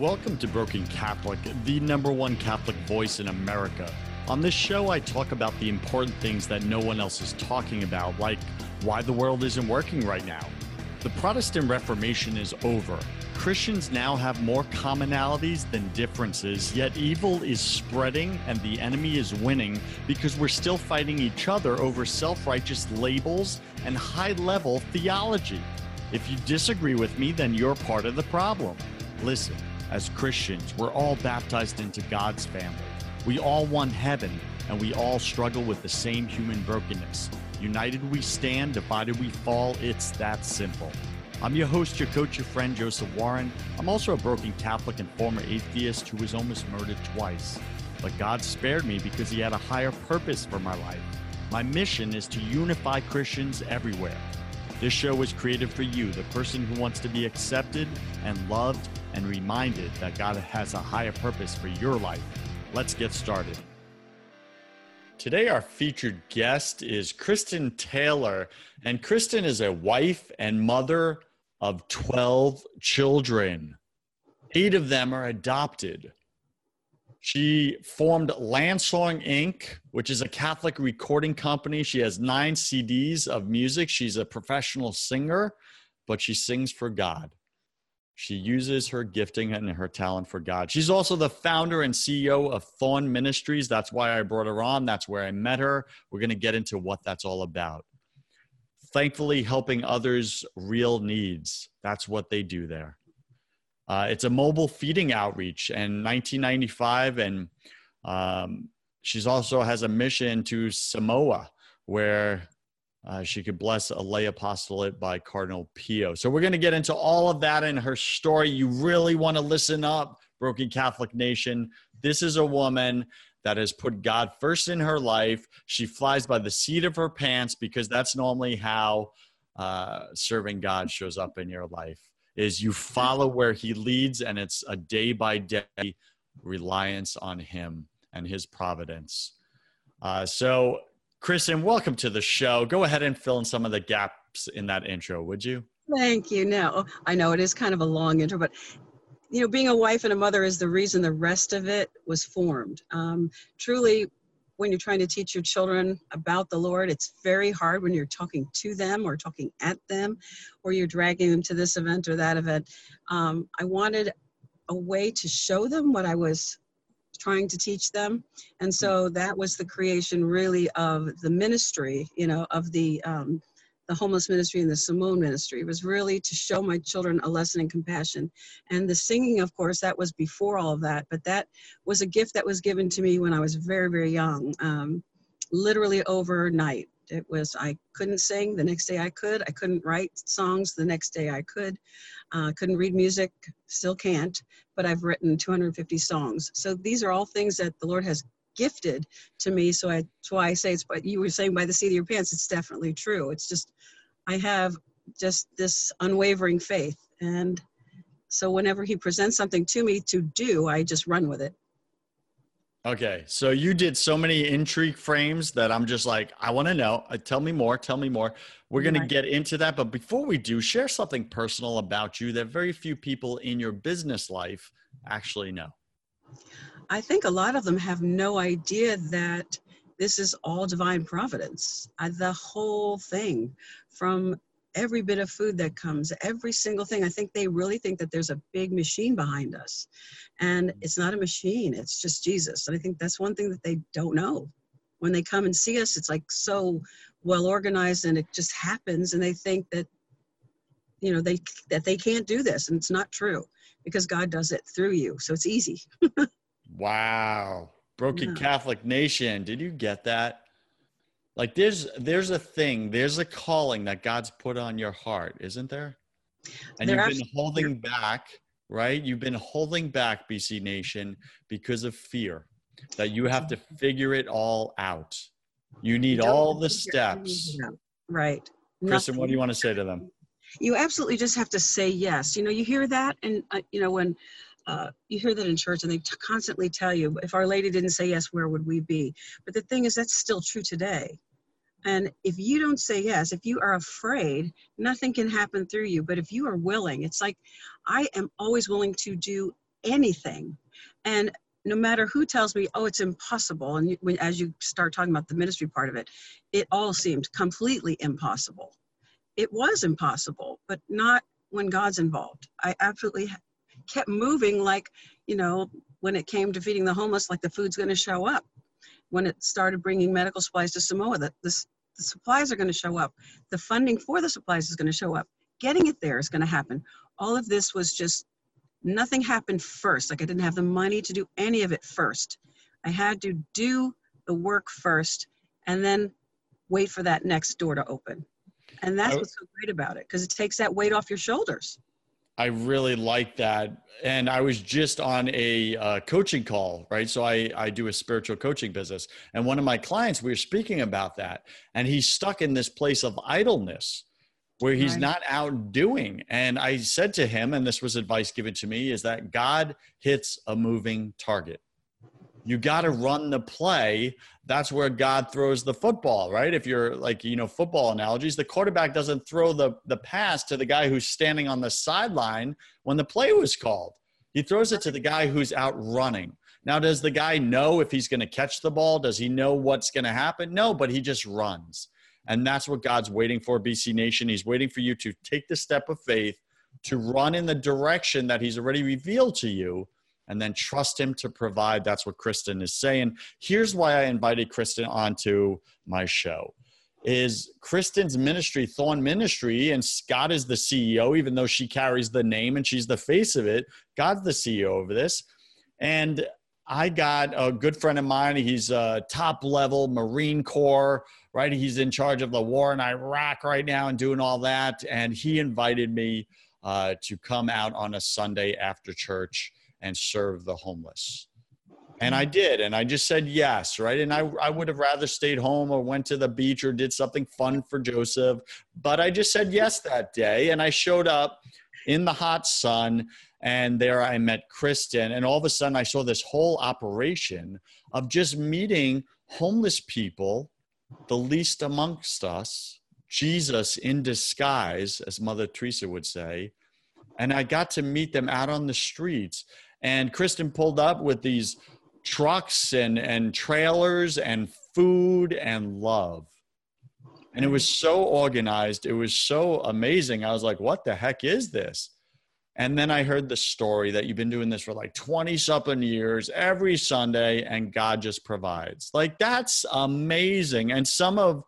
Welcome to Broken Catholic, the number one Catholic voice in America. On this show, I talk about the important things that no one else is talking about, like why the world isn't working right now. The Protestant Reformation is over. Christians now have more commonalities than differences, yet evil is spreading and the enemy is winning because we're still fighting each other over self righteous labels and high level theology. If you disagree with me, then you're part of the problem. Listen. As Christians, we're all baptized into God's family. We all want heaven, and we all struggle with the same human brokenness. United we stand, divided we fall. It's that simple. I'm your host, your coach, your friend, Joseph Warren. I'm also a broken Catholic and former atheist who was almost murdered twice. But God spared me because He had a higher purpose for my life. My mission is to unify Christians everywhere. This show was created for you, the person who wants to be accepted and loved and reminded that God has a higher purpose for your life. Let's get started. Today, our featured guest is Kristin Taylor, and Kristin is a wife and mother of 12 children. Eight of them are adopted. She formed Landsong Inc., which is a Catholic recording company. She has nine CDs of music. She's a professional singer, but she sings for God. She uses her gifting and her talent for God. She's also the founder and CEO of Thorn Ministries. That's why I brought her on. That's where I met her. We're going to get into what that's all about. Thankfully, helping others' real needs. That's what they do there. Uh, it's a mobile feeding outreach in 1995, and um, she's also has a mission to Samoa where uh, she could bless a lay apostolate by Cardinal Pio. So we're going to get into all of that in her story. You really want to listen up, Broken Catholic Nation. This is a woman that has put God first in her life. She flies by the seat of her pants because that's normally how uh, serving God shows up in your life. Is you follow where He leads, and it's a day by day reliance on Him and His providence. Uh, so Kristin, welcome to the show. Go ahead and fill in some of the gaps in that intro, would you? Thank you. No, I know it is kind of a long intro, but you know, being a wife and a mother is the reason the rest of it was formed. Um, truly, when you're trying to teach your children about the Lord, it's very hard when you're talking to them or talking at them, or you're dragging them to this event or that event. Um, I wanted a way to show them what I was trying to teach them. And so that was the creation really of the ministry, you know, of the um, the homeless ministry and the Samoan ministry was really to show my children a lesson in compassion. And the singing, of course, that was before all of that, but that was a gift that was given to me when I was very, very young, um, literally overnight. It was, I couldn't sing, the next day I could. I couldn't write songs, the next day I could. Uh, couldn't read music, still can't, but I've written 250 songs. So these are all things that the Lord has gifted to me. So I, that's why I say it's, but you were saying by the seat of your pants, it's definitely true. It's just, I have just this unwavering faith. And so whenever he presents something to me to do, I just run with it. Okay, so you did so many intrigue frames that I'm just like, I want to know. Uh, tell me more. Tell me more. We're going to get into that, but before we do, share something personal about you that very few people in your business life actually know. I think a lot of them have no idea that this is all divine providence. Uh, the whole thing, from every bit of food that comes, every single thing. I think they really think that there's a big machine behind us. And mm-hmm. it's not a machine, it's just Jesus. And I think that's one thing that they don't know. When they come and see us, it's like so well organized and it just happens and they think that you know they that they can't do this and it's not true because God does it through you. So it's easy. wow. Broken yeah. Catholic Nation, did you get that? Like there's there's a thing there's a calling that god's put on your heart isn't there? And there you've been holding back right? You've been holding back bc nation because of fear that you have to figure it all out. You need all the steps. right. Kristin what do you want to say to them? you absolutely just have to say yes. You know you hear that and uh, you know when uh, you hear that in church and they t- constantly tell you if our lady didn't say yes where would we be? But the thing is that's still true today and if you don't say yes if you are afraid nothing can happen through you but if you are willing it's like i am always willing to do anything. And no matter who tells me, oh, it's impossible, and when, as you start talking about the ministry part of it, it all seemed completely impossible. It was impossible, but not when God's involved. I absolutely kept moving like, you know, when it came to feeding the homeless, like the food's going to show up. When it started bringing medical supplies to Samoa, that this, the supplies are going to show up. The funding for the supplies is going to show up. Getting it there is going to happen. All of this was just nothing happened first. Like I didn't have the money to do any of it first. I had to do the work first and then wait for that next door to open. And that's what's so great about it because it takes that weight off your shoulders. I really like that. And I was just on a uh, coaching call, right? So I, I do a spiritual coaching business. And one of my clients, we were speaking about that. And he's stuck in this place of idleness where he's right. not out doing. And I said to him, and this was advice given to me, is that God hits a moving target. You got to run the play. That's where God throws the football, right? If you're like, you know, football analogies, the quarterback doesn't throw the, the pass to the guy who's standing on the sideline when the play was called. He throws it to the guy who's out running. Now, does the guy know if he's going to catch the ball? Does he know what's going to happen? No, but he just runs. And that's what God's waiting for, BC Nation. He's waiting for you to take the step of faith, to run in the direction that He's already revealed to you, and then trust Him to provide. That's what Kristin is saying. Here's why I invited Kristin onto my show. Is Kristin's ministry, Thorn Ministry, and God is the CEO, even though she carries the name and she's the face of it. God's the CEO of this. And I got a good friend of mine. He's a top level Marine Corps right? He's in charge of the war in Iraq right now and doing all that. And he invited me uh, to come out on a Sunday after church and serve the homeless. And I mm. did. And I just said yes, right? And I, I would have rather stayed home or went to the beach or did something fun for Joseph. But I just said yes that day. And I showed up in the hot sun. And there I met Kristin. And all of a sudden, I saw this whole operation of just meeting homeless people the least amongst us, Jesus in disguise, as Mother Teresa would say. And I got to meet them out on the streets. And Kristin pulled up with these trucks and, and trailers and food and love. And it was so organized. It was so amazing. I was like, what the heck is this? And then I heard the story that you've been doing this for like 20 something years every Sunday and God just provides. Like that's amazing. And some of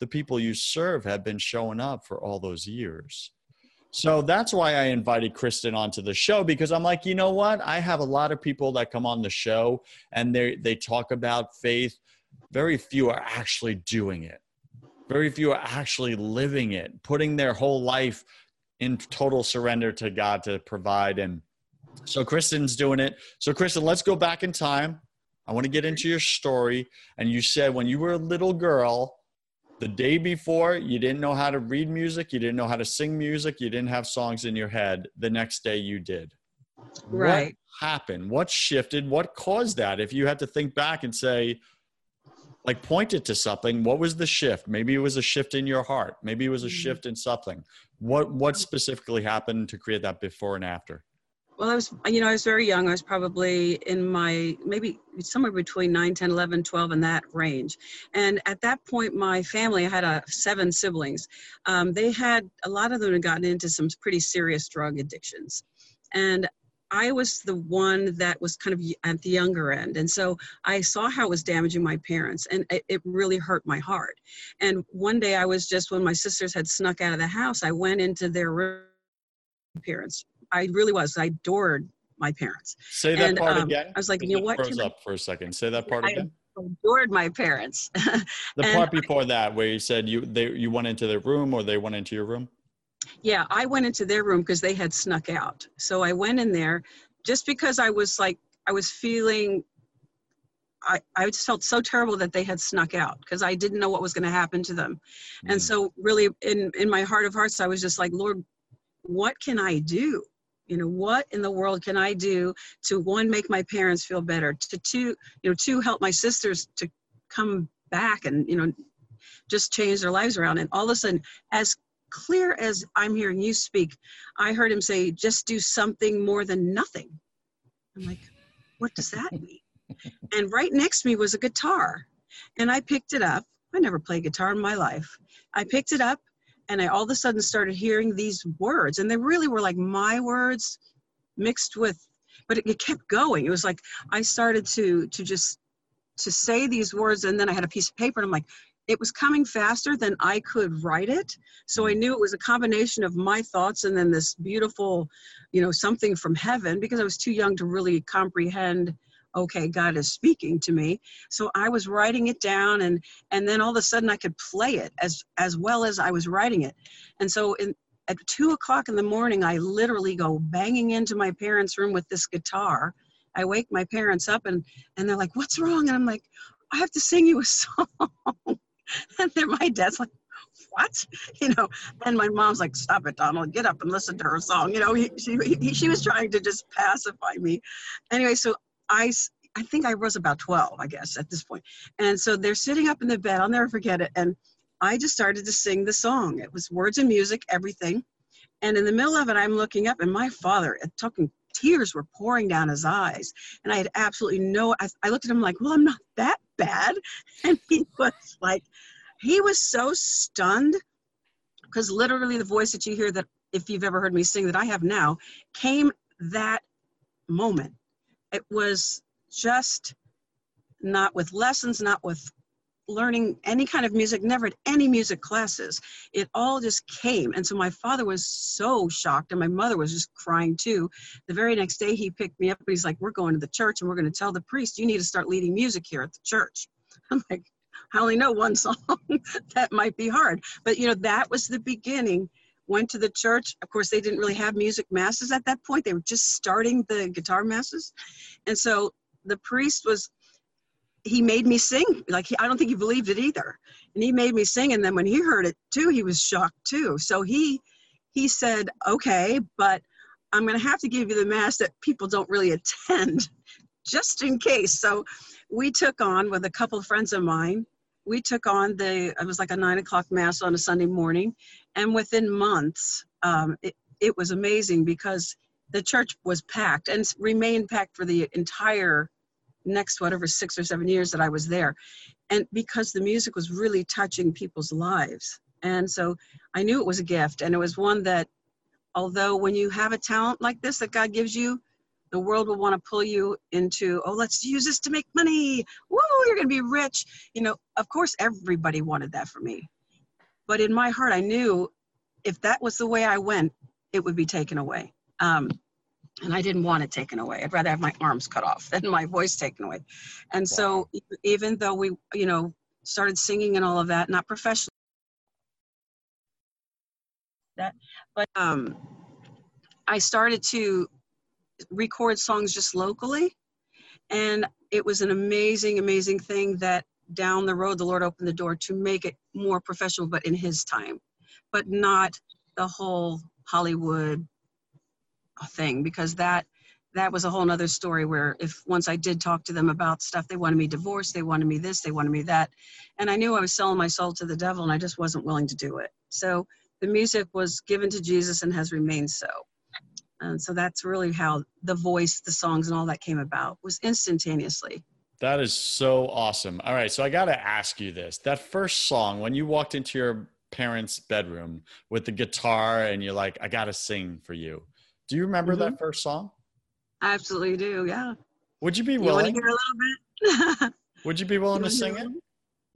the people you serve have been showing up for all those years. So that's why I invited Kristin onto the show because I'm like, you know what? I have a lot of people that come on the show and they they talk about faith. Very few are actually doing it. Very few are actually living it, putting their whole life in total surrender to God to provide. And so Kristin's doing it. So, Kristin, let's go back in time. I want to get into your story. And you said when you were a little girl, the day before, you didn't know how to read music, you didn't know how to sing music, you didn't have songs in your head. The next day, you did. Right. What happened? What shifted? What caused that? If you had to think back and say, like pointed to something what was the shift maybe it was a shift in your heart maybe it was a mm-hmm. shift in something what what specifically happened to create that before and after well i was you know i was very young i was probably in my maybe somewhere between 9 10 11 12 in that range and at that point my family i had a uh, seven siblings um, they had a lot of them had gotten into some pretty serious drug addictions and I was the one that was kind of at the younger end. And so I saw how it was damaging my parents, and it, it, really hurt my heart. And one day I was just, when my sisters had snuck out of the house, I went into their room. Parents, I really was. I adored my parents. Say that and, part um, again. I was like, you know what? Froze up for a second. Say that part I again. Adored my parents. the part before that, where you said you they you went into their room or they went into your room. Yeah, I went into their room because they had snuck out. So I went in there just because I was like, I was feeling, I, I just felt so terrible that they had snuck out because I didn't know what was going to happen to them. Mm. And so, really, in, in my heart of hearts, I was just like, Lord, what can I do? You know, what in the world can I do to one, make my parents feel better, to two, you know, two, help my sisters to come back and, you know, just change their lives around. And all of a sudden, as clear as I'm hearing you speak, I heard him say, just do something more than nothing. I'm like, what does that mean? and right next to me was a guitar. And I picked it up. I never played guitar in my life. I picked it up and I all of a sudden started hearing these words. And they really were like my words mixed with, but it, it kept going. It was like I started to to just to say these words and then I had a piece of paper and I'm like, it was coming faster than I could write it. So I mm-hmm. knew it was a combination of my thoughts and then this beautiful, you know, something from heaven because I was too young to really comprehend okay god is speaking to me. So i was writing it down and and then all of a sudden i could play it as as well as i was writing it. And so in at two o'clock in the morning i literally go banging into my parents room with this guitar. I wake my parents up and and they're like what's wrong? And i'm like i have to sing you a song. And then my dad's like what? You know and my mom's like stop it donald. Get up and listen to her song. You know he, she, he, she was trying to just pacify me. Anyway so i i think i was about 12 i guess at this point. And so they're sitting up in the bed i'll never forget it and i just started to sing the song. It was words and music everything. And in the middle of it i'm looking up and my father uh, talking tears were pouring down his eyes. And i had absolutely no I, I looked at him like well i'm not that bad. And he was like he was so stunned because literally the voice that you hear that if you've ever heard me sing that I have now came that moment. It was just not with lessons, not with learning any kind of music, never any music classes. It all just came. And so my father was so shocked, and my mother was just crying too. The very next day, he picked me up and he's like, We're going to the church and we're going to tell the priest, you need to start leading music here at the church. I'm like, I only know one song. that might be hard. But, you know, that was the beginning. Went to the church. Of course, they didn't really have music masses at that point. They were just starting the guitar masses. And so the priest was, he made me sing. Like, he, I don't think he believed it either. And he made me sing. And then when he heard it too, he was shocked too. So he, he said, okay, but I'm going to have to give you the mass that people don't really attend just in case. So we took on with a couple of friends of mine we took on the it was like a nine o'clock mass on a sunday morning. And within months um, it, it was amazing because the church was packed and remained packed for the entire next whatever six or seven years that i was there. And because the music was really touching people's lives. And so i knew it was a gift. And it was one that although when you have a talent like this that god gives you the world will want to pull you into oh let's use this to make money. Woo you're going to be rich. You know of course everybody wanted that for me. But in my heart i knew if that was the way i went it would be taken away. Um, and i didn't want it taken away. I'd rather have my arms cut off than my voice taken away. And so even though we you know started singing and all of that not professionally that but um i started to record songs just locally. And it was an amazing, amazing thing that down the road, the Lord opened the door to make it more professional, but in His time, but not the whole Hollywood thing, because that that was a whole nother story where if once I did talk to them about stuff, they wanted me divorced, they wanted me this, they wanted me that. And I knew I was selling my soul to the devil and I just wasn't willing to do it. So the music was given to Jesus and has remained so. And so that's really how the voice, the songs, and all that came about was instantaneously. That is so awesome. All right. So I got to ask you this that first song, when you walked into your parents' bedroom with the guitar and you're like, I got to sing for you. Do you remember mm-hmm. that first song? I absolutely do. Yeah. Would you be willing? You want to hear a little bit? Would you be willing you to sing it?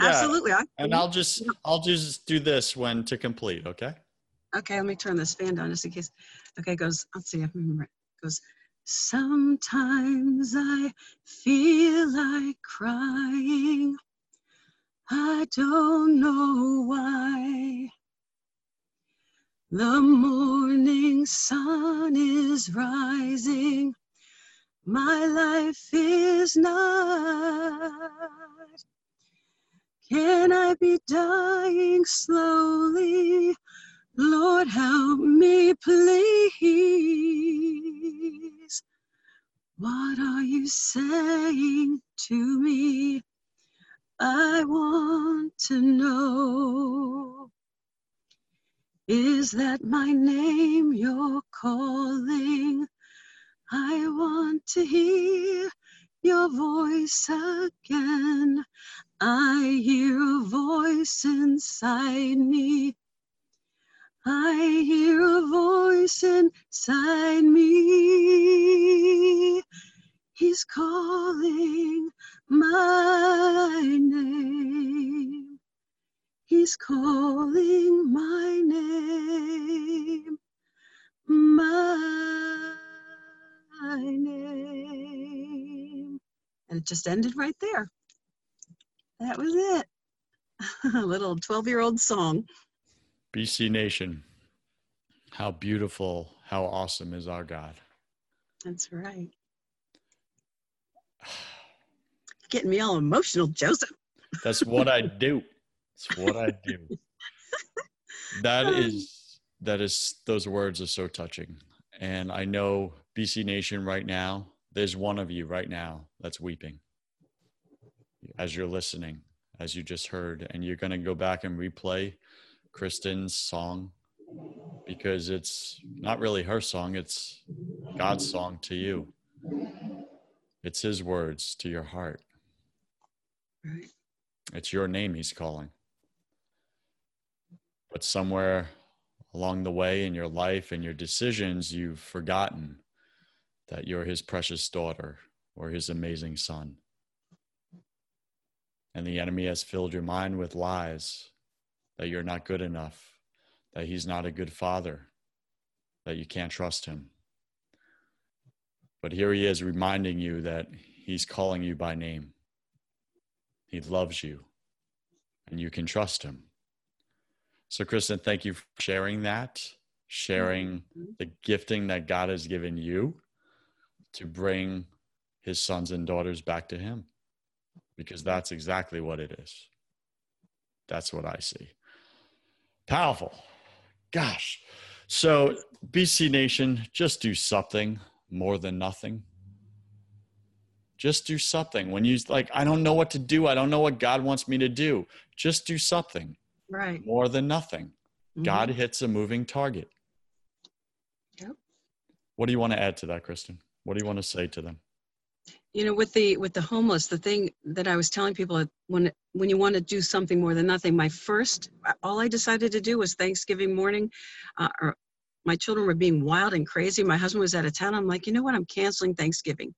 Yeah. Absolutely. I, and I'll just, I'll just do this when to complete. Okay. Okay. Let me turn this fan down just in case. Okay, goes, let's see if I remember it. goes, Sometimes I feel like crying. I don't know why. The morning sun is rising. My life is not. Can I be dying slowly? Lord, help me, please. What are you saying to me? I want to know. Is that my name you're calling? I want to hear your voice again. I hear a voice inside me. I hear a voice inside me. He's calling my name. He's calling my name. My name. And it just ended right there. That was it. A little 12 year old song. BC Nation, how beautiful, how awesome is our God. That's right. Getting me all emotional, Joseph. That's what I do. That's what I do. That um, is that is those words are so touching. And I know BC Nation right now, there's one of you right now that's weeping as you're listening, as you just heard, and you're going to go back and replay Kristin's song because it's not really her song, it's God's song to you. It's his words to your heart. Right. It's your name he's calling. But somewhere along the way in your life and your decisions, you've forgotten that you're his precious daughter or his amazing son. And the enemy has filled your mind with lies that you're not good enough, that he's not a good father, that you can't trust him. But here he is reminding you that he's calling you by name. He loves you, and you can trust him. So, Kristin, thank you for sharing that, sharing mm-hmm. the gifting that God has given you to bring his sons and daughters back to him, because that's exactly what it is. That's what I see. Powerful. Gosh. So, BC Nation, just do something more than nothing. Just do something. When you like, I don't know what to do. I don't know what God wants me to do. Just do something. Right. More than nothing. Mm-hmm. God hits a moving target. Yep. What do you want to add to that, Kristin? What do you want to say to them? You know with the with the homeless the thing that i was telling people when when you want to do something more than nothing my first all i decided to do was thanksgiving morning uh, or my children were being wild and crazy. My husband was out of town. I'm like you know what? I'm canceling thanksgiving.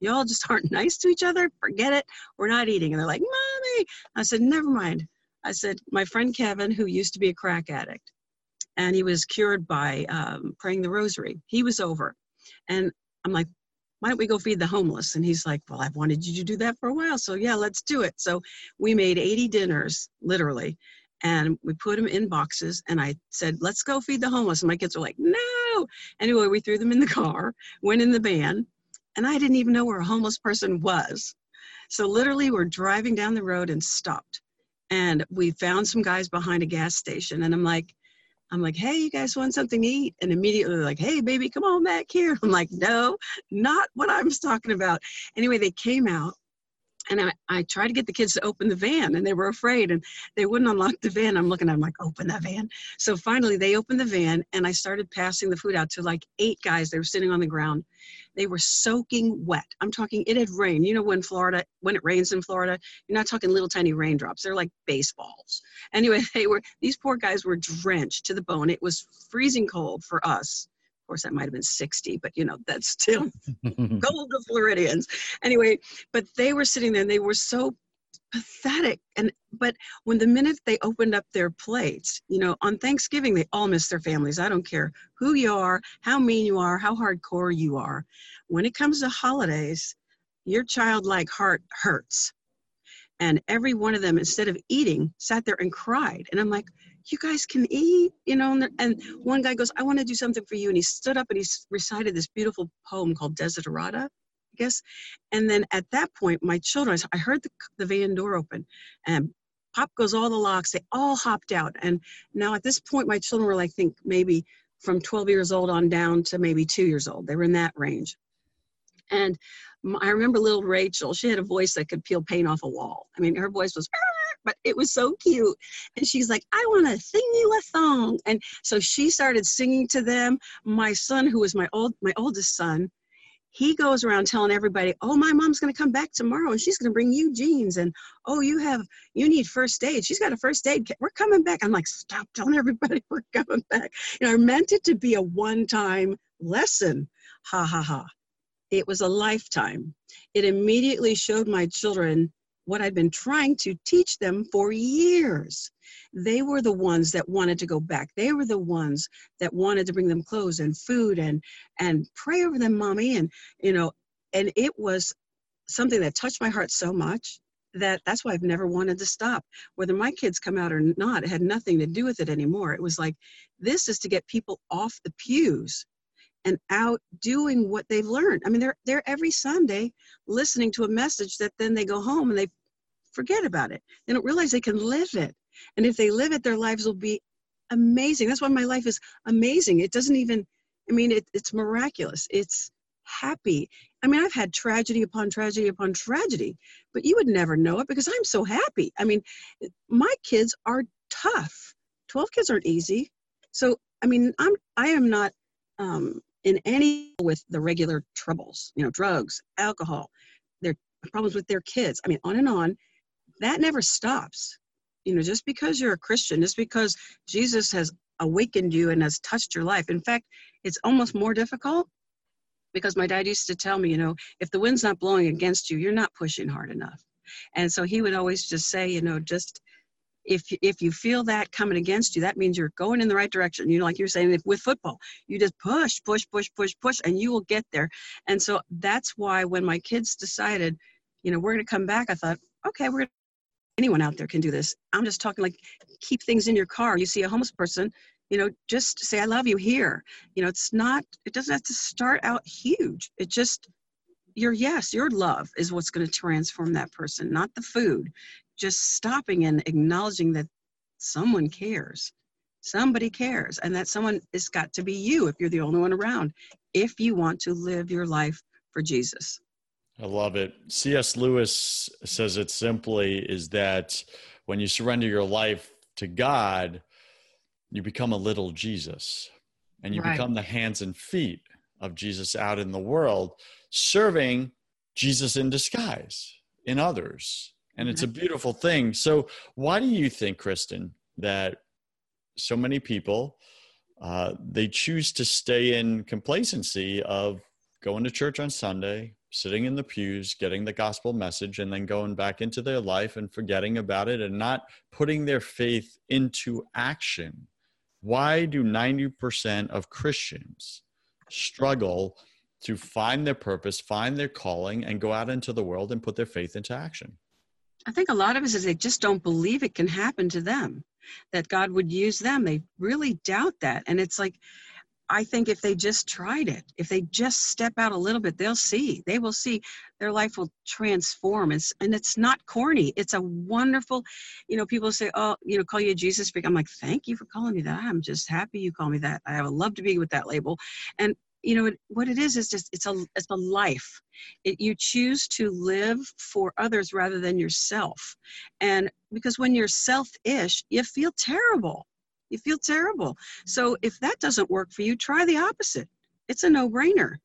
Y'all just aren't nice to each other? Forget it. We're not eating. And they're like mommy. I said never mind. I said my friend kevin who used to be a crack addict and he was cured by um, praying the rosary he was over. And i'm like why don't we go feed the homeless? And he's like, well, I've wanted you to do that for a while. So yeah, let's do it. So we made 80 dinners, literally. And we put them in boxes. And I said, let's go feed the homeless. And my kids were like, no. Anyway, we threw them in the car, went in the van. And I didn't even know where a homeless person was. So literally, we're driving down the road and stopped. And we found some guys behind a gas station. And I'm like, I'm like, hey, you guys want something to eat? And immediately like, hey, baby, come on back here. I'm like, no, not what I was talking about. Anyway, they came out and I, I tried to get the kids to open the van and they were afraid and they wouldn't unlock the van. I'm looking at them like, open that van. So finally they opened the van and I started passing the food out to like eight guys. They were sitting on the ground. They were soaking wet. I'm talking, it had rained. You know, when Florida, when it rains in Florida, you're not talking little tiny raindrops. They're like baseballs. Anyway, they were, these poor guys were drenched to the bone. It was freezing cold for us of course, that might have been 60, but you know, that's still gold to Floridians. Anyway, but they were sitting there and they were so pathetic. And but when the minute they opened up their plates, you know, on Thanksgiving they all miss their families. I don't care who you are, how mean you are, how hardcore you are. When it comes to holidays, your childlike heart hurts. And every one of them, instead of eating, sat there and cried. And I'm like, you guys can eat, you know. And, and one guy goes, I want to do something for you. And he stood up and he recited this beautiful poem called Desiderata, I guess. And then at that point, my children, I heard the, the van door open and pop goes all the locks. They all hopped out. And now at this point, my children were like, think maybe from 12 years old on down to maybe two years old. They were in that range. And I remember little Rachel, she had a voice that could peel paint off a wall. I mean, her voice was but it was so cute. And she's like, I want to sing you a song. And so she started singing to them. My son, who was my old my oldest son, he goes around telling everybody, "Oh, my mom's going to come back tomorrow, and she's going to bring you jeans." And oh, you have you need first aid. She's got a first aid. Kit. We're coming back. I'm like, stop telling everybody we're coming back. You know, I meant it to be a one-time lesson. Ha ha ha. It was a lifetime. It immediately showed my children what I'd been trying to teach them for years. They were the ones that wanted to go back. They were the ones that wanted to bring them clothes and food and and pray over them, mommy. And you know, and it was something that touched my heart so much that that's why I've never wanted to stop. Whether my kids come out or not, it had nothing to do with it anymore. It was like this is to get people off the pews and out doing what they've learned. I mean, they're they're every Sunday listening to a message that then they go home and they forget about it. They don't realize they can live it. And if they live it, their lives will be amazing. That's why my life is amazing. It doesn't even, I mean, it, it's miraculous. It's happy. I mean, I've had tragedy upon tragedy upon tragedy, but you would never know it because I'm so happy. I mean, my kids are tough. 12 kids aren't easy. So, I mean, I'm, I am not um, in any with the regular troubles, you know, drugs, alcohol, their problems with their kids. I mean, on and on. That never stops. You know, just because you're a Christian, just because Jesus has awakened you and has touched your life. In fact, it's almost more difficult because my dad used to tell me, you know, if the wind's not blowing against you, you're not pushing hard enough. And so he would always just say, you know, just if if you feel that coming against you, that means you're going in the right direction. You know, like you're saying with football, you just push, push, push, push, push, and you will get there. And so that's why when my kids decided, you know, we're going to come back, I thought, okay, we're anyone out there can do this. I'm just talking like keep things in your car. You see a homeless person, you know, just say I love you here. You know, it's not. It doesn't have to start out huge. It just your yes, your love is what's going to transform that person, not the food just stopping and acknowledging that someone cares. Somebody cares and that someone has got to be you if you're the only one around if you want to live your life for jesus. I love it. Cs lewis says it simply is that when you surrender your life to god you become a little jesus and you right. become the hands and feet of jesus out in the world serving jesus in disguise in others and it's a mm-hmm. beautiful thing. So, why do you think, Kristin, that so many people uh, they choose to stay in complacency of going to church on Sunday, sitting in the pews, getting the gospel message, and then going back into their life and forgetting about it and not putting their faith into action? Why do 90% of Christians struggle to find their purpose, find their calling, and go out into the world and put their faith into action? I think a lot of us is they just don't believe it can happen to them, that God would use them. They really doubt that. And it's like, I think if they just tried it, if they just step out a little bit, they'll see. They will see their life will transform. It's, and it's not corny. It's a wonderful, you know, people say, oh, you know, call you a Jesus freak. I'm like, thank you for calling me that. I'm just happy you call me that. I would love to be with that label. And you know what it is is just it's a it's a life. It, you choose to live for others rather than yourself. And because when you're selfish you feel terrible. You feel terrible. So if that doesn't work for you try the opposite. It's a no-brainer.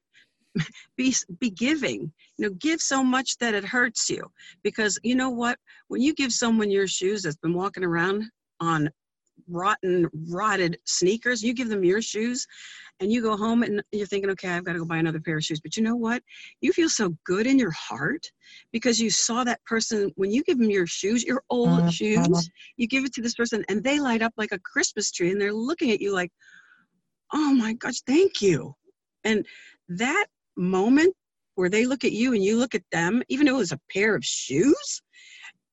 Be be giving. You know give so much that it hurts you. Because you know what? When you give someone your shoes that's been walking around on rotten, rotted sneakers. You give them your shoes and you go home and you're thinking, okay, I've got to go buy another pair of shoes. But you know what? You feel so good in your heart because you saw that person when you give them your shoes, your old uh, shoes, you give it to this person and they light up like a Christmas tree and they're looking at you like, oh my gosh, thank you. And that moment where they look at you and you look at them, even though it was a pair of shoes,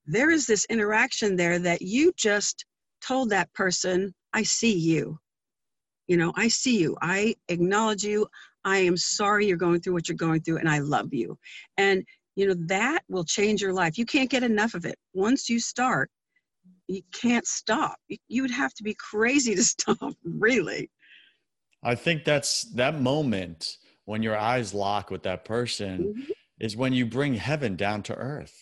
there is this interaction there that you just told that person, I see you. You know, I see you. I acknowledge you. I am sorry you're going through what you're going through, and I love you. And, you know, that will change your life. You can't get enough of it. Once you start, you can't stop. You would have to be crazy to stop, really. I think that's that moment when your eyes lock with that person mm-hmm. is when you bring heaven down to earth.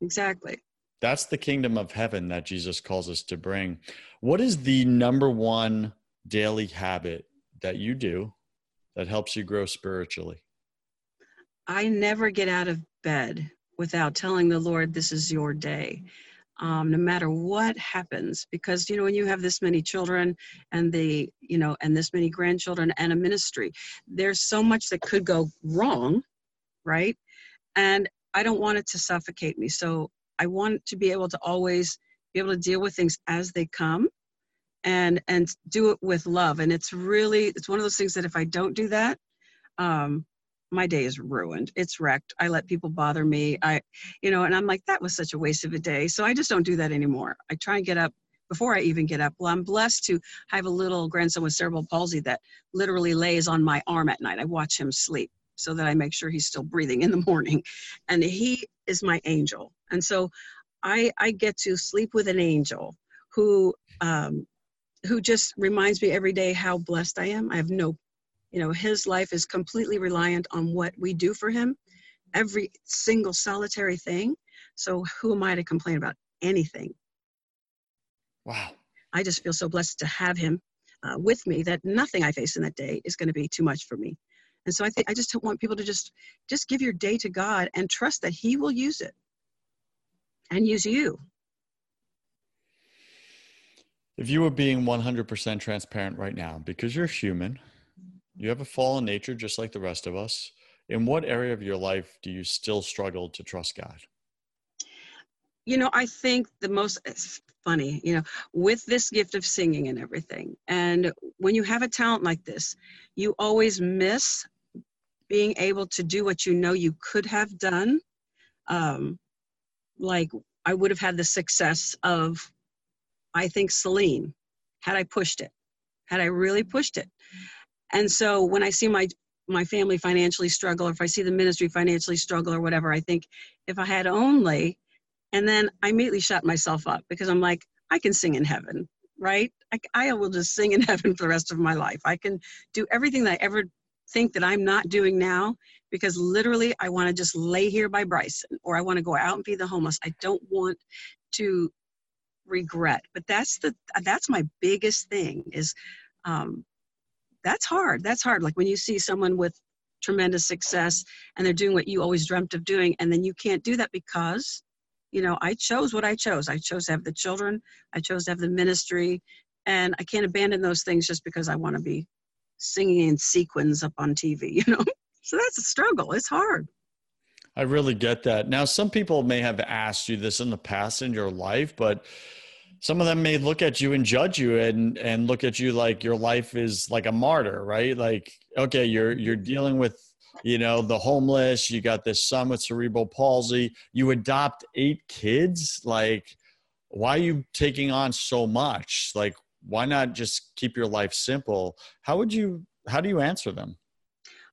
Exactly. That's the kingdom of heaven that Jesus calls us to bring. What is the number one daily habit that you do that helps you grow spiritually? I never get out of bed without telling the Lord, This is your day. Um, no matter what happens, because you know when you have this many children and the you know and this many grandchildren and a ministry, there's so much that could go wrong, right? And I don't want it to suffocate me. So I want to be able to always be able to deal with things as they come and and do it with love. And it's really it's one of those things that if i don't do that um my day is ruined. It's wrecked. I let people bother me. I you know and i'm like that was such a waste of a day. So i just don't do that anymore. I try and get up before i even get up. Well i'm blessed to have a little grandson with cerebral palsy that literally lays on my arm at night. I watch him sleep so that i make sure he's still breathing in the morning and he is my angel and so i i get to sleep with an angel who um, who just reminds me every day how blessed I am. I have no, you know, his life is completely reliant on what we do for him, every single solitary thing. So who am I to complain about anything? Wow. I just feel so blessed to have him uh, with me that nothing I face in that day is going to be too much for me. And so I think I just want people to just just give your day to God and trust that He will use it and use you. If you were being 100% transparent right now, because you're human, you have a fallen nature just like the rest of us, in what area of your life do you still struggle to trust God? You know, I think the most funny, you know, with this gift of singing and everything, and when you have a talent like this, you always miss being able to do what you know you could have done. Um, like, I would have had the success of I think Celine, had I pushed it, had I really pushed it. And so when I see my my family financially struggle, or if I see the ministry financially struggle or whatever, I think if I had only, and then I immediately shut myself up because I'm like, I can sing in heaven, right? I, I will just sing in heaven for the rest of my life. I can do everything that I ever think that I'm not doing now because literally I want to just lay here by Bryson or I want to go out and feed the homeless. I don't want to regret but that's the that's my biggest thing is um, that's hard that's hard like when you see someone with tremendous success and they're doing what you always dreamt of doing and then you can't do that because you know i chose what i chose i chose to have the children i chose to have the ministry and i can't abandon those things just because i want to be singing in sequins up on tv you know? So that's a struggle. It's hard. I really get that. Now, some people may have asked you this in the past in your life, but some of them may look at you and judge you and and look at you like your life is like a martyr right? Like okay you're you're dealing with you know the homeless you got this son with cerebral palsy you adopt eight kids? Like why are you taking on so much? Like why not just keep your life simple how would you how do you answer them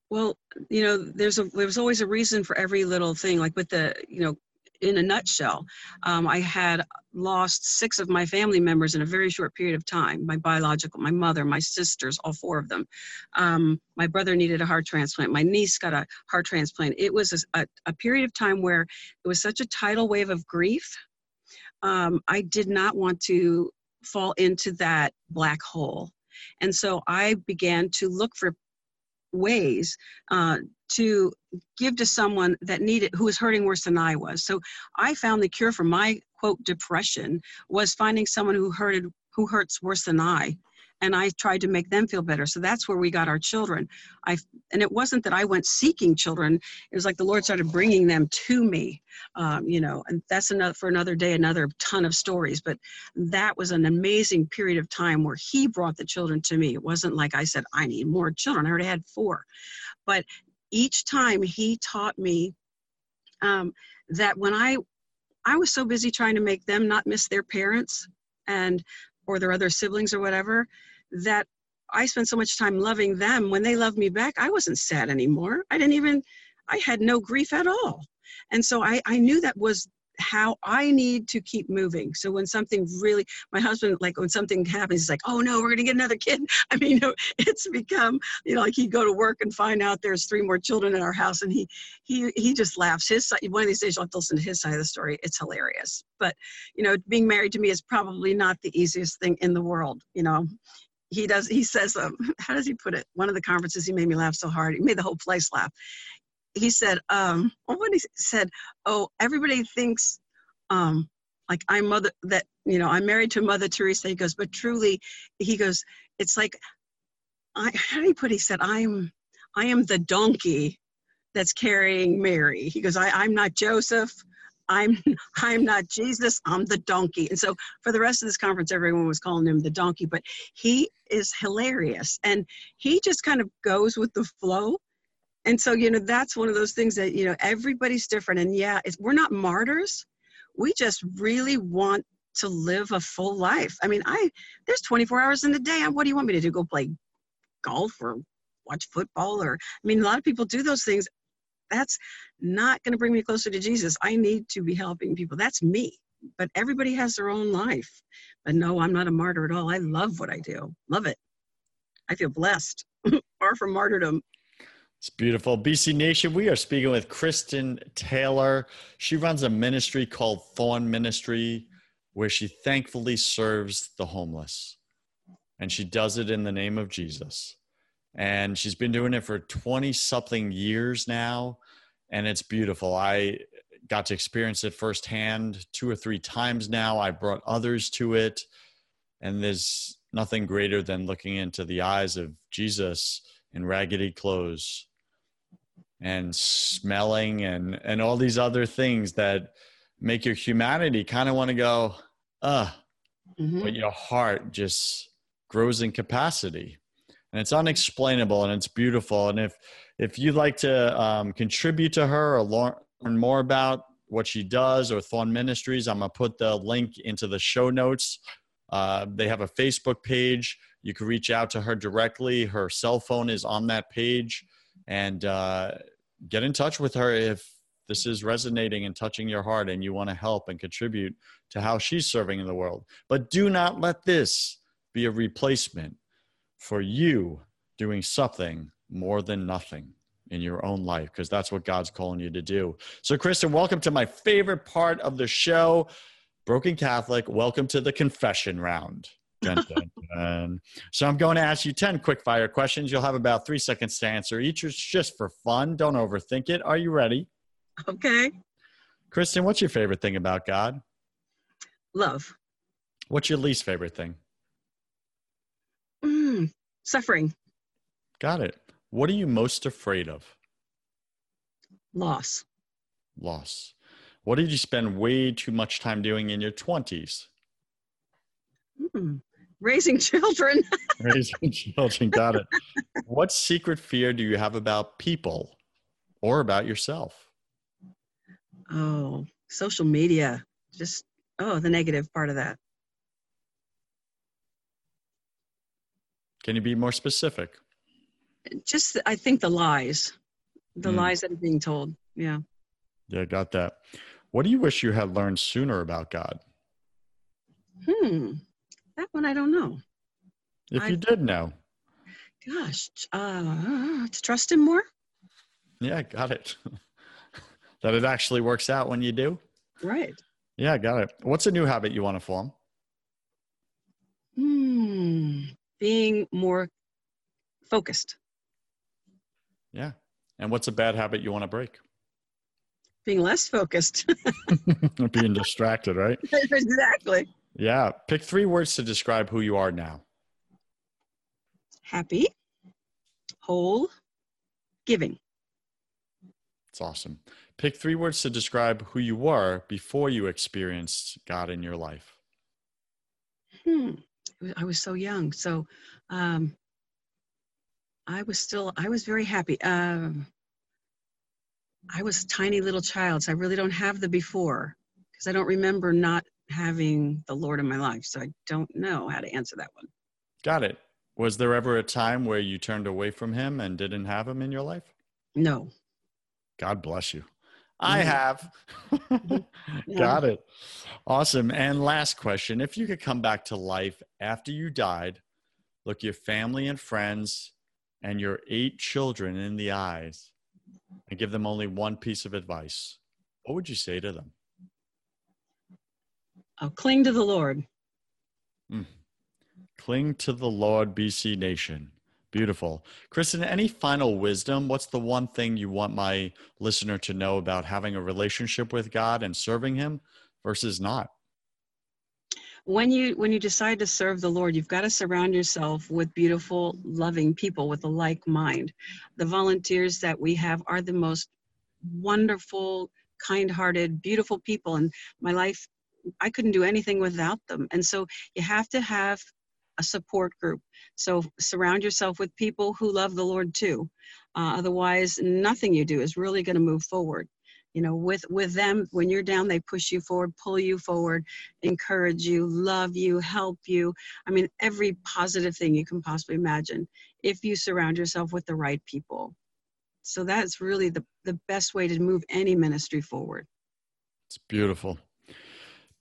well you know there's a there's always a reason for every little thing like with the you know in a nutshell. Um, I had lost six of my family members in a very short period of time my biological, my mother, my sisters, all four of them. Um, my brother needed a heart transplant. My niece got a heart transplant. It was a, a period of time where it was such a tidal wave of grief. Um, I did not want to fall into that black hole. And so I began to look for ways uh, to give to someone that needed who was hurting worse than I was. So I found the cure for my quote depression was finding someone who hurted who hurts worse than I and I tried to make them feel better. So that's where we got our children. I and it wasn't that I went seeking children. It was like the Lord started bringing them to me. Um, you know, and that's another for another day, another ton of stories. But that was an amazing period of time where He brought the children to me. It wasn't like I said I need more children. I already had four, but each time he taught me um, that when I I was so busy trying to make them not miss their parents and or their other siblings or whatever that I spent so much time loving them. When they loved me back I wasn't sad anymore. I didn't even I had no grief at all. And so I I knew that was how I need to keep moving. So when something really, my husband, like when something happens, he's like, oh no, we're going to get another kid. I mean, it's become, you know, like he'd go to work and find out there's three more children in our house. And he, he, he just laughs. His side, one of these days you'll have to listen to his side of the story. It's hilarious. But, you know, being married to me is probably not the easiest thing in the world. You know, he does, he says, um, how does he put it? One of the conferences, he made me laugh so hard. He made the whole place laugh he said, um, what he said, oh, everybody thinks, um, like I'm mother that you know I'm married to Mother Teresa. He goes, but truly, he goes, it's like, I how do you put? It? He said, I'm I am the donkey that's carrying Mary. He goes, I, I'm not Joseph. I'm I'm not Jesus, I'm the donkey. And so for the rest of this conference, everyone was calling him the donkey, but he is hilarious and he just kind of goes with the flow. And so, you know, that's one of those things that, you know, everybody's different. And yeah, we're not martyrs. We just really want to live a full life. I mean, I there's 24 hours in the day. What do you want me to do? Go play golf or watch football or I mean, a lot of people do those things that's not going to bring me closer to Jesus. I need to be helping people. That's me. But everybody has their own life. But no, I'm not a martyr at all. I love what I do. Love it. I feel blessed. Far from martyrdom. It's beautiful. BC Nation, we are speaking with Kristin Taylor. She runs a ministry called Thorn Ministry, where she thankfully serves the homeless. And she does it in the name of Jesus and she's been doing it for 20 something years now and it's beautiful i got to experience it firsthand two or three times now i brought others to it and there's nothing greater than looking into the eyes of jesus in raggedy clothes and smelling and and all these other things that make your humanity kind of want to go uh mm-hmm. but your heart just grows in capacity and it's unexplainable and it's beautiful. And if if you'd like to um, contribute to her or learn more about what she does or Thorn Ministries, I'm gonna put the link into the show notes. Uh, they have a Facebook page. You can reach out to her directly. Her cell phone is on that page, and uh, get in touch with her if this is resonating and touching your heart and you want to help and contribute to how she's serving in the world. But do not let this be a replacement for you doing something more than nothing in your own life because that's what God's calling you to do. So, Kristin, welcome to my favorite part of the show, Broken Catholic. Welcome to the confession round. Dun, dun, dun. so, I'm going to ask you 10 quick fire questions. You'll have about three seconds to answer each. It's just for fun. Don't overthink it. Are you ready? Okay. Kristin, what's your favorite thing about God? Love. What's your least favorite thing? Mm, suffering. Got it. What are you most afraid of? Loss. Loss. What did you spend way too much time doing in your 20s? Mm, raising children. raising children. Got it. what secret fear do you have about people or about yourself? Oh, social media. Just, oh, the negative part of that. Can you be more specific? Just, I think the lies, the mm. lies that are being told. Yeah. Yeah, got that. What do you wish you had learned sooner about God? Hmm. That one I don't know. If I, you did know. Gosh, uh, to trust Him more? Yeah, got it. that it actually works out when you do? Right. Yeah, got it. What's a new habit you want to form? Hmm being more focused. Yeah. And what's a bad habit you want to break? Being less focused. being distracted, right? exactly. Yeah. Pick three words to describe who you are now happy, whole, giving. It's awesome. Pick three words to describe who you were before you experienced God in your life. Hmm. I was so young. So um, I was still, I was very happy. Um, I was a tiny little child, so I really don't have the before because I don't remember not having the Lord in my life. So I don't know how to answer that one. Got it. Was there ever a time where you turned away from him and didn't have him in your life? No. God bless you. I have. Got it. Awesome. And last question if you could come back to life after you died, look your family and friends and your eight children in the eyes, and give them only one piece of advice, what would you say to them? I'll cling to the Lord. Mm. Cling to the Lord, BC Nation. Beautiful. Kristin, any final wisdom? What's the one thing you want my listener to know about having a relationship with God and serving Him versus not? when you when you decide to serve the lord you've got to surround yourself with beautiful loving people with a like mind the volunteers that we have are the most wonderful kind-hearted beautiful people and my life i couldn't do anything without them. And so you have to have a support group. So surround yourself with people who love the lord too. Uh, otherwise nothing you do is really going to move forward. You know with with them when you're down they push you forward pull you forward encourage you love you help you. I mean every positive thing you can possibly imagine if you surround yourself with the right people. So that's really the, the best way to move any ministry forward. It's beautiful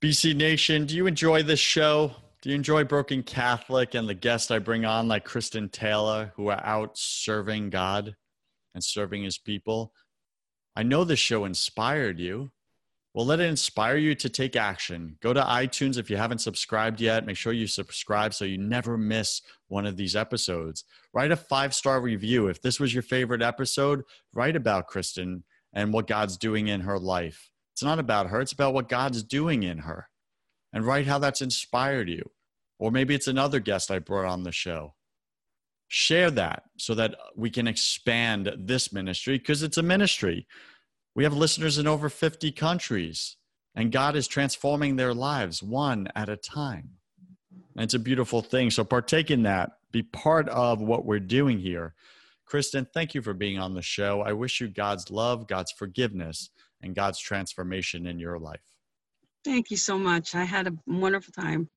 bc nation do you enjoy this show do you enjoy broken catholic and the guests i bring on like kristin taylor who are out serving god and serving his people I know this show inspired you. Well, let it inspire you to take action. Go to iTunes if you haven't subscribed yet. Make sure you subscribe so you never miss one of these episodes. Write a five star review. If this was your favorite episode, write about Kristin and what God's doing in her life. It's not about her, it's about what God's doing in her. And write how that's inspired you. Or maybe it's another guest I brought on the show. Share that so that we can expand this ministry because it's a ministry. We have listeners in over 50 countries, and God is transforming their lives one at a time. And it's a beautiful thing. So partake in that, be part of what we're doing here. Kristin, thank you for being on the show. I wish you God's love, God's forgiveness, and God's transformation in your life. Thank you so much. I had a wonderful time.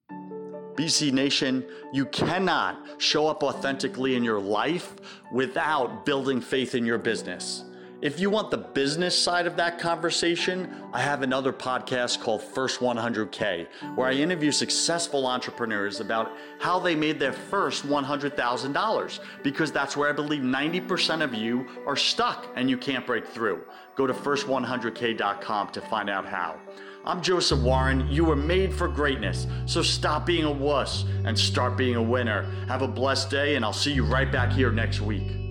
BC Nation, you cannot show up authentically in your life without building faith in your business. If you want the business side of that conversation, I have another podcast called First 100K, where I interview successful entrepreneurs about how they made their first $100,000, because that's where I believe 90% of you are stuck and you can't break through. Go to first100k.com to find out how. I'm Joseph Warren. You were made for greatness. So stop being a wuss and start being a winner. Have a blessed day, and I'll see you right back here next week.